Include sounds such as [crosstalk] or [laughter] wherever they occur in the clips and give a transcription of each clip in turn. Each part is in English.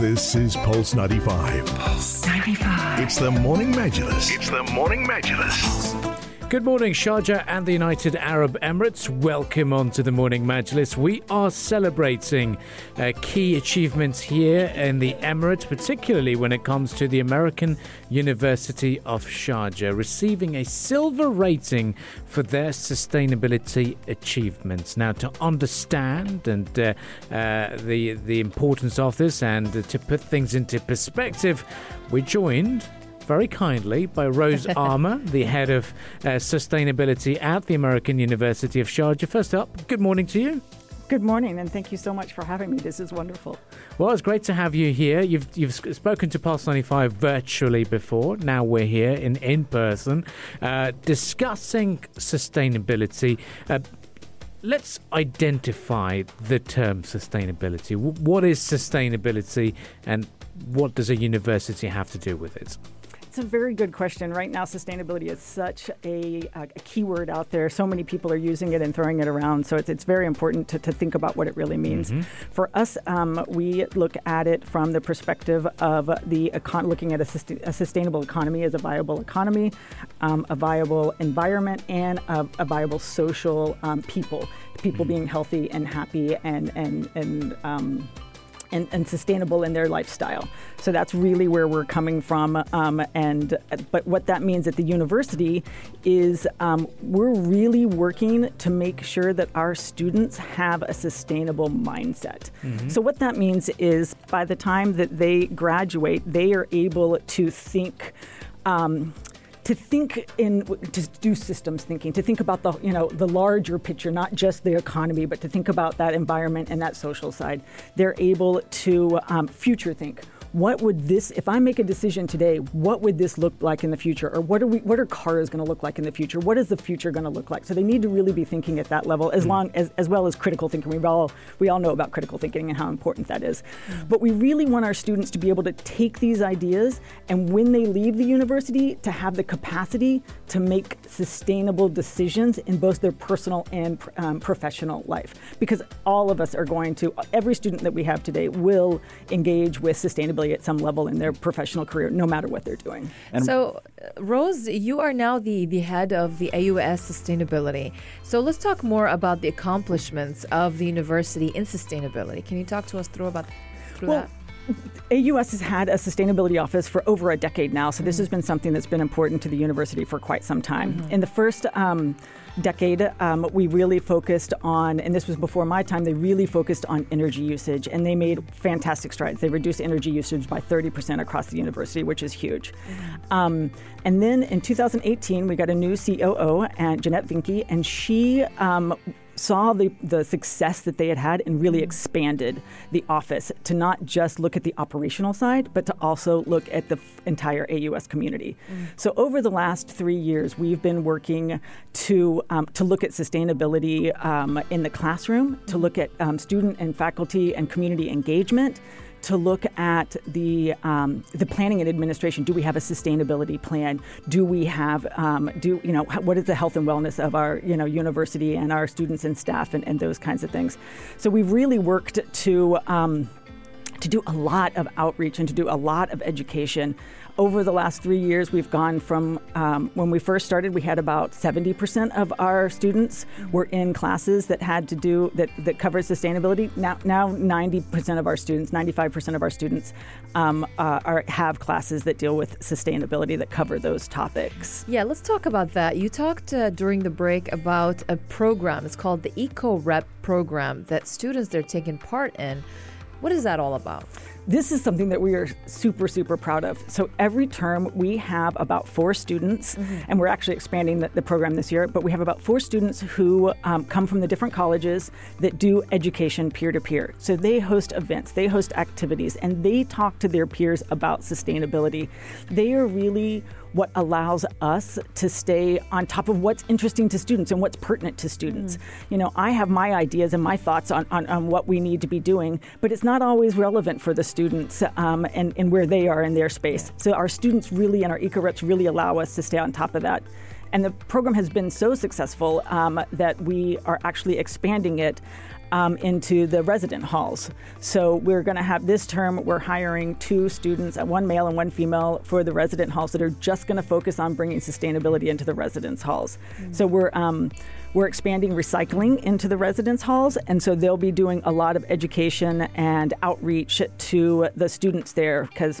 This is Pulse 95. Pulse 95. It's the Morning Majlis. It's the Morning Majlis. Good morning, Sharjah and the United Arab Emirates. Welcome on to the Morning Majlis. We are celebrating uh, key achievements here in the Emirates, particularly when it comes to the American University of Sharjah, receiving a silver rating for their sustainability achievements. Now, to understand and uh, uh, the the importance of this and to put things into perspective, we're joined very kindly by Rose [laughs] Armour, the head of uh, sustainability at the American University of Sharjah. First up, good morning to you. Good morning, and thank you so much for having me. This is wonderful. Well, it's great to have you here. You've you've spoken to Pulse 95 virtually before. Now we're here in in person, uh, discussing sustainability. Uh, let's identify the term sustainability. What is sustainability, and what does a university have to do with it? It's a very good question. Right now, sustainability is such a, a, keyword out there. So many people are using it and throwing it around. So it's, it's very important to, to think about what it really means. Mm-hmm. For us, um, we look at it from the perspective of the econ- looking at a, sust- a, sustainable economy as a viable economy, um, a viable environment, and a, a viable social um, people. People mm-hmm. being healthy and happy and and and um, and, and, sustainable in their lifestyle. So that's really where we're coming from. Um, and but what that means at the university is um, we're really working to make sure that our students have a sustainable mindset. Mm-hmm. So what that means is by the time that they graduate, they are able to think. Um, to think in to do systems thinking to think about the you know the larger picture not just the economy but to think about that environment and that social side. They're able to um, future think what would this if i make a decision today what would this look like in the future? Or what are we what are cars going to look like in the future? What is the future going to look like? So they need to really be thinking at that level as mm. long as as well as critical thinking. We all we all know about critical thinking and how important that is. Mm. but we really want our students to be able to take these ideas and when they leave the university to have the capacity to make sustainable decisions in both their personal and um, professional life. Because all of us are going to every student that we have today will engage with sustainability at some level in their professional career, no matter what they're doing. And so, uh, Rose, you are now the, the head of the AUS Sustainability. So let's talk more about the accomplishments of the university in sustainability. Can you talk to us through about through well, that? AUS has had a sustainability office for over a decade now, so this mm-hmm. has been something that's been important to the university for quite some time. Mm-hmm. In the first um, decade, um, we really focused on, and this was before my time, they really focused on energy usage, and they made fantastic strides. They reduced energy usage by 30% across the university, which is huge. Mm-hmm. Um, and then in 2018, we got a new COO, and Jeanette Vinke, and she um, saw the, the success that they had had and really mm. expanded the office to not just look at the operational side, but to also look at the f- entire AUS community. Mm. So over the last three years, we've been working to um, to look at sustainability um, in the classroom, to look at um, student and faculty and community engagement to look at the um, the planning and administration. Do we have a sustainability plan? Do we have um, do you know what is the health and wellness of our you know university and our students and staff and, and those kinds of things? So we've really worked to. Um, to do a lot of outreach and to do a lot of education over the last three years, we've gone from um, when we first started, we had about 70% of our students were in classes that had to do that that covered sustainability. Now, now 90% of our students, 95% of our students, um, uh, are have classes that deal with sustainability that cover those topics. Yeah, let's talk about that. You talked uh, during the break about a program. It's called the Eco Rep program that students they're taking part in. What is that all about? This is something that we are super, super proud of. So every term we have about four students, mm-hmm. and we're actually expanding the, the, program this year, but we have about four students who um, come from the different colleges that do education peer to peer. So they host events, they host activities, and they talk to their peers about sustainability. They are really what allows us to stay on top of what's interesting to students and what's pertinent to students. Mm. You know, I have my ideas and my thoughts on, on, on, what we need to be doing, but it's not always relevant for the students um, and, and where they are in their space. So our students really and our eco reps really allow us to stay on top of that. And the program has been so successful um, that we are actually expanding it um, into the resident halls. So we're going to have this term, we're hiring two students, uh, one male and one female, for the resident halls that are just going to focus on bringing sustainability into the residence halls. Mm-hmm. So we're um, we're expanding recycling into the residence halls, and so they'll be doing a lot of education and outreach to the students there because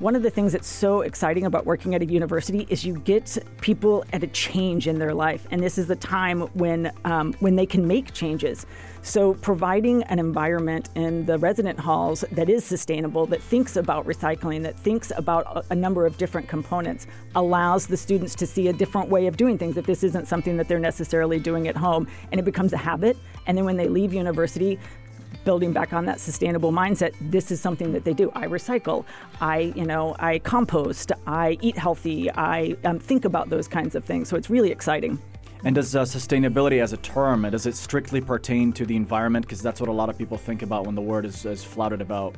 one of the things that's so exciting about working at a university is you get people at a change in their life, and this is the time when um, when they can make changes. So, providing an environment in the resident halls that is sustainable, that thinks about recycling, that thinks about a, number of different components, allows the students to see a different way of doing things. If this isn't something that they're necessarily doing at home, and it becomes a habit, and then when they leave university, building back on that sustainable mindset this is something that they do. I recycle. I you know i compost. I eat healthy. I um, think about those kinds of things. So it's really exciting and does uh, sustainability as a term, does it strictly pertain to the environment? Because that's what a lot of people think about when the word is, is flouted about.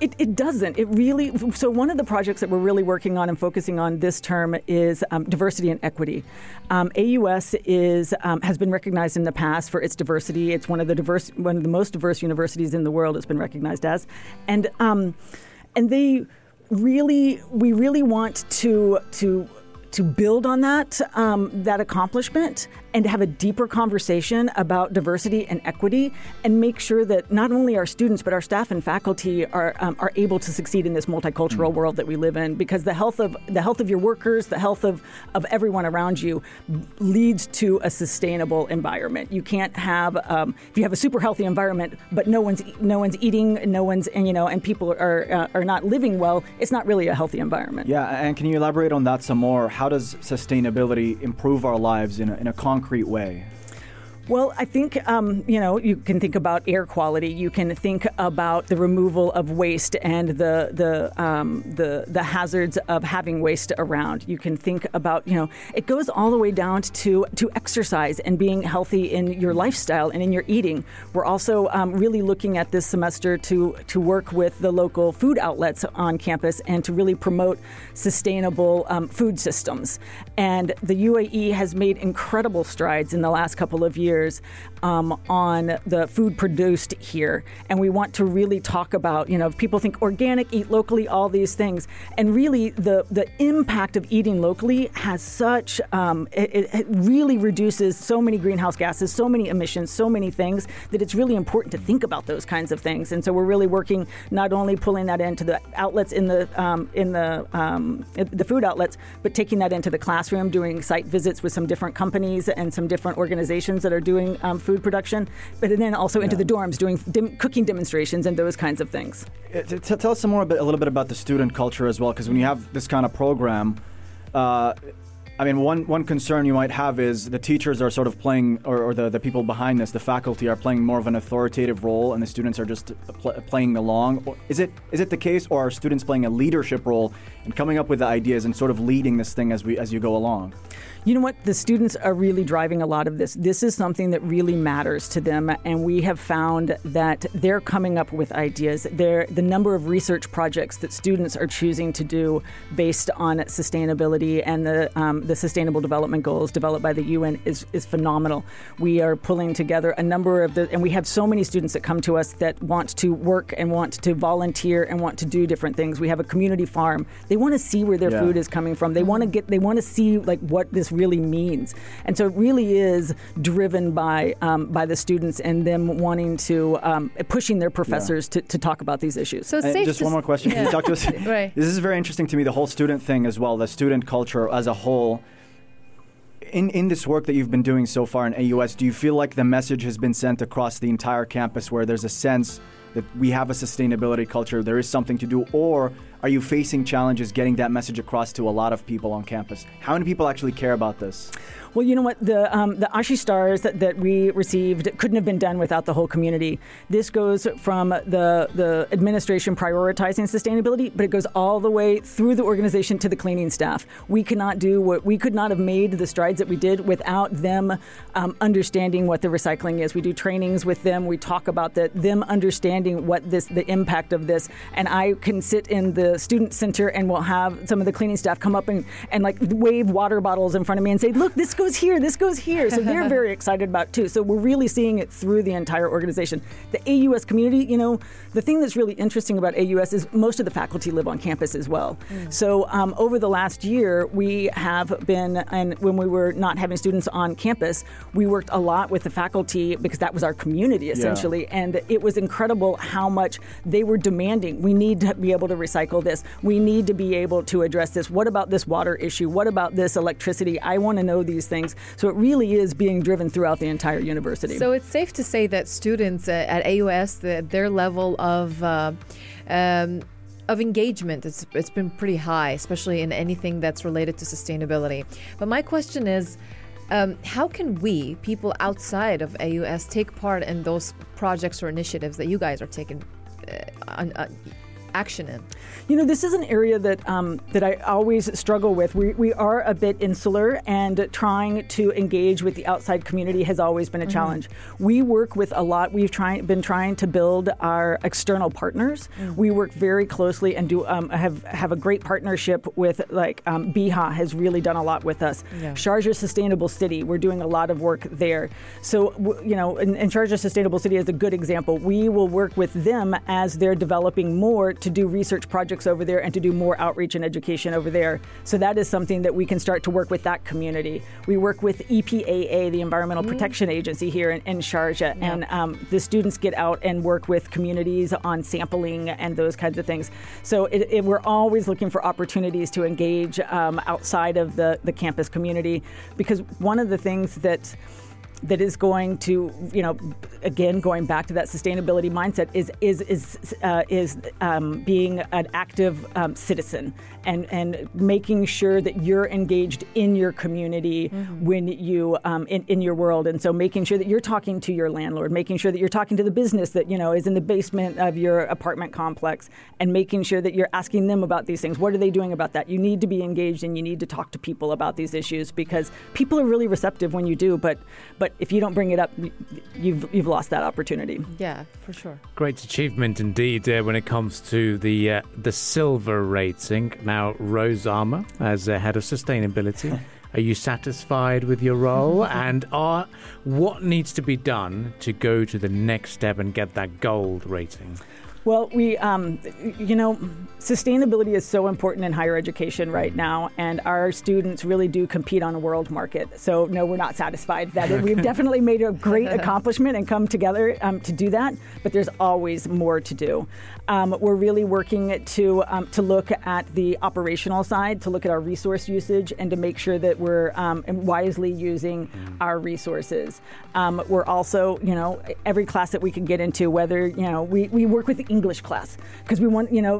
It, it, doesn't. It really. So one of the projects that we're really working on and focusing on this term is um, diversity and equity. Um, AUS is um, has been recognized in the past for its diversity. It's one of the diverse, one of the most diverse universities in the world. It's been recognized as, and um, and they really, we really want to to to build on that um, that accomplishment and to have a deeper conversation about diversity and equity and make sure that not only our students but our staff and faculty are um, are able to succeed in this multicultural mm world that we live in because the health of the health of your workers the health of of everyone around you leads to a sustainable environment. You can't have um, if you have a super healthy environment but no one's no one's eating no one's and you know and people are uh, are not living well it's not really a healthy environment. Yeah and can you elaborate on that some more? How does sustainability improve our lives in a, in a concrete way? Well, I think um, you know you can think about air quality. You can think about the removal of waste and the the um, the the hazards of having waste around. You can think about you know it goes all the way down to to exercise and being healthy in your lifestyle and in your eating. We're also um, really looking at this semester to to work with the local food outlets on campus and to really promote sustainable um, food systems. And the UAE has made incredible strides in the last couple of years years um, on the food produced here. And we want to really talk about, you know, people think organic, eat locally, all these things. And really, the, the impact of eating locally has such, um, it, it really reduces so many greenhouse gases, so many emissions, so many things that it's really important to think about those kinds of things. And so we're really working not only pulling that into the outlets in the, um, in the, um, the food outlets, but taking that into the classroom, doing site visits with some different companies and some different organizations that are doing um, food production, but then also into the dorms doing dim- cooking demonstrations and those kinds of things. Uh, t- tell us some more, a, bit, a little bit about the student culture as well, because when you have this kind of program, uh, I mean, one, one concern you might have is the teachers are sort of playing, or, or the, the people behind this, the faculty, are playing more of an authoritative role, and the students are just pl- playing along. Is it is it the case, or are students playing a leadership role and coming up with the ideas and sort of leading this thing as we as you go along? You know what? The students are really driving a lot of this. This is something that really matters to them, and we have found that they're coming up with ideas. They're, the number of research projects that students are choosing to do based on sustainability and the um, the Sustainable Development Goals developed by the UN is is phenomenal. We are pulling together a number of the, and we have so many students that come to us that want to work and want to volunteer and want to do different things. We have a community farm. They want to see where their yeah. food is coming from. They want to get. They want to see like what this really means. And so it really is driven by um, by the students and them wanting to um, pushing their professors yeah. to, to talk about these issues. So just one more question. Yeah. Can you talk to us? [laughs] right. This is very interesting to me. The whole student thing as well. The student culture as a whole. In, in this work that you've been doing so far in AUS, do you feel like the message has been sent across the entire campus where there's a sense that we have a sustainability culture, there is something to do, or are you facing challenges getting that message across to a lot of people on campus? How many people actually care about this? Well, you know what? The um, the AASHE stars that, that we received couldn't have been done without the whole community. This goes from the the administration prioritizing sustainability, but it goes all the way through the organization to the cleaning staff. We cannot do what we could not have made the strides that we did without them um, understanding what the recycling is. We do trainings with them. We talk about that. Them understanding understanding what this the impact of this. And I can sit in the student center and we'll have some of the cleaning staff come up and, and like wave water bottles in front of me and say, "Look, this goes here, this goes here." So they're very [laughs] excited about it too. So we're really seeing it through the entire organization. The AUS community, you know, the thing that's really interesting about AUS is most of the faculty live on campus as well. Mm. So um, over the last year, we have been, and when we were not having students on campus, we worked a lot with the faculty because that was our community essentially, yeah. and it was incredible how much they were demanding. We need to be able to recycle this. We need to be able to address this. What about this water issue? What about this electricity? I want to know these things. So it really is being driven throughout the entire university. So it's safe to say that students at AUS, the, their level of uh, um, of engagement it's, it's been pretty high especially in anything that's related to sustainability but my question is um, how can we, people outside of AUS, take part in those projects or initiatives that you guys are taking uh, uh, action in? You know, this is an area that um, that I always struggle with. We, we are a bit insular, and trying to engage with the outside community has always been a mm-hmm. challenge. We work with a lot. We've try, been trying to build our external partners. Mm-hmm. We work very closely and do um, have have a great partnership with like um, Bee'ah has really done a lot with us. Yeah. Sharjah Sustainable City, we're doing a lot of work there. So you know, and, and Sharjah Sustainable City is a good example. We will work with them as they're developing more to do research projects over there and to do more outreach and education over there. So that is something that we can start to work with that community. We work with EPAA, the Environmental mm. Protection Agency here in, in Sharjah, yeah. and um, the students get out and work with communities on sampling and those kinds of things. So it, it, we're always looking for opportunities to engage um, outside of the, the campus community because one of the things that that is going to, you know, again going back to that sustainability mindset is is is uh, is um, being an active um, citizen and and making sure that you're engaged in your community mm-hmm. when you um, in in your world, and so making sure that you're talking to your landlord, making sure that you're talking to the business that you know is in the basement of your apartment complex, and making sure that you're asking them about these things. What are they doing about that? You need to be engaged, and you need to talk to people about these issues because people are really receptive when you do, but but if you don't bring it up, you've you've lost that opportunity. Yeah, for sure. Great achievement indeed uh, when it comes to the uh, the silver rating. Now, Rose Armour as uh, head of sustainability. [laughs] Are you satisfied with your role? [laughs] and are what needs to be done to go to the next step and get that gold rating? Well, we, um, you know, sustainability is so important in higher education right now, and our students really do compete on a world market. So, no, we're not satisfied that okay. we've definitely made a great [laughs] accomplishment and come together um, to do that, but there's always more to do. Um, we're really working to um, to look at the operational side, to look at our resource usage, and to make sure that we're um, wisely using mm. our resources. Um, we're also, you know, every class that we can get into, whether you know, we, we work with English class because we want, you know,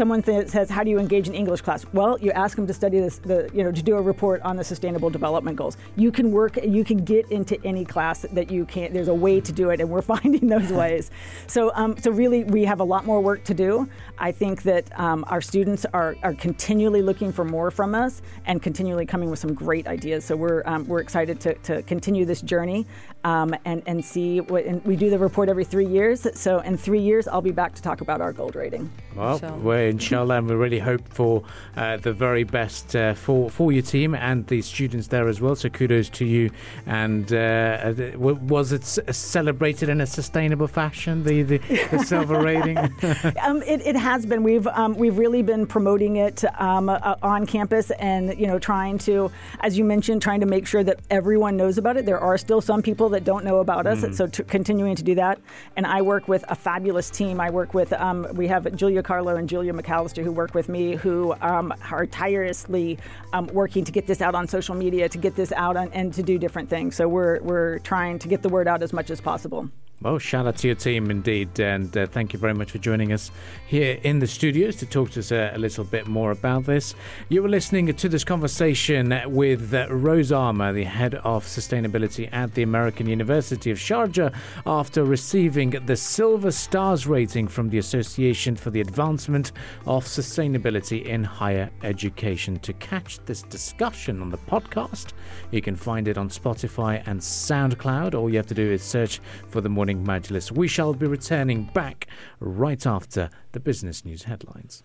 someone th- says, "How do you engage in English class?" Well, you ask them to study this, the you know, to do a report on the Sustainable Development Goals. You can work, you can get into any class that you can. There's a way to do it, and we're [laughs] finding those ways. So, um, so really, we have a lot lot more work to do. I think that um, our students are, are continually looking for more from us and continually coming with some great ideas. So we're, um, we're excited to, to continue this journey um, and, and see what, and we do the report every three years. So in three years, I'll be back to talk about our gold rating. Well, inshallah. we're inshallah, and we really hope for uh, the very best uh, for, for your team and the students there as well. So kudos to you. And uh, was it celebrated in a sustainable fashion, the, the, the silver rating? [laughs] um, it, it, has been. We've um, we've really been promoting it um, uh, on campus, and you know, trying to, as you mentioned, trying to make sure that everyone knows about it. There are still some people that don't know about us, mm. so to, continuing to do that. And I work with a fabulous team. I work with um, we have Julia Carlo and Julia McAllister who work with me, who um, are tirelessly um, working to get this out on social media, to get this out on, and to do different things. So we're we're trying to get the word out as much as possible. Well, shout out to your team indeed, and uh, thank you very much for joining us here in the studios to talk to us uh, a little bit more about this. You were listening to this conversation with uh, Rose Armour, the head of sustainability at the American University of Sharjah, after receiving the Silver Stars rating from the Association for the Advancement of Sustainability in Higher Education. To catch this discussion on the podcast, you can find it on Spotify and SoundCloud. All you have to do is search for the morning Morning Majlis. We shall be returning back right after the business news headlines.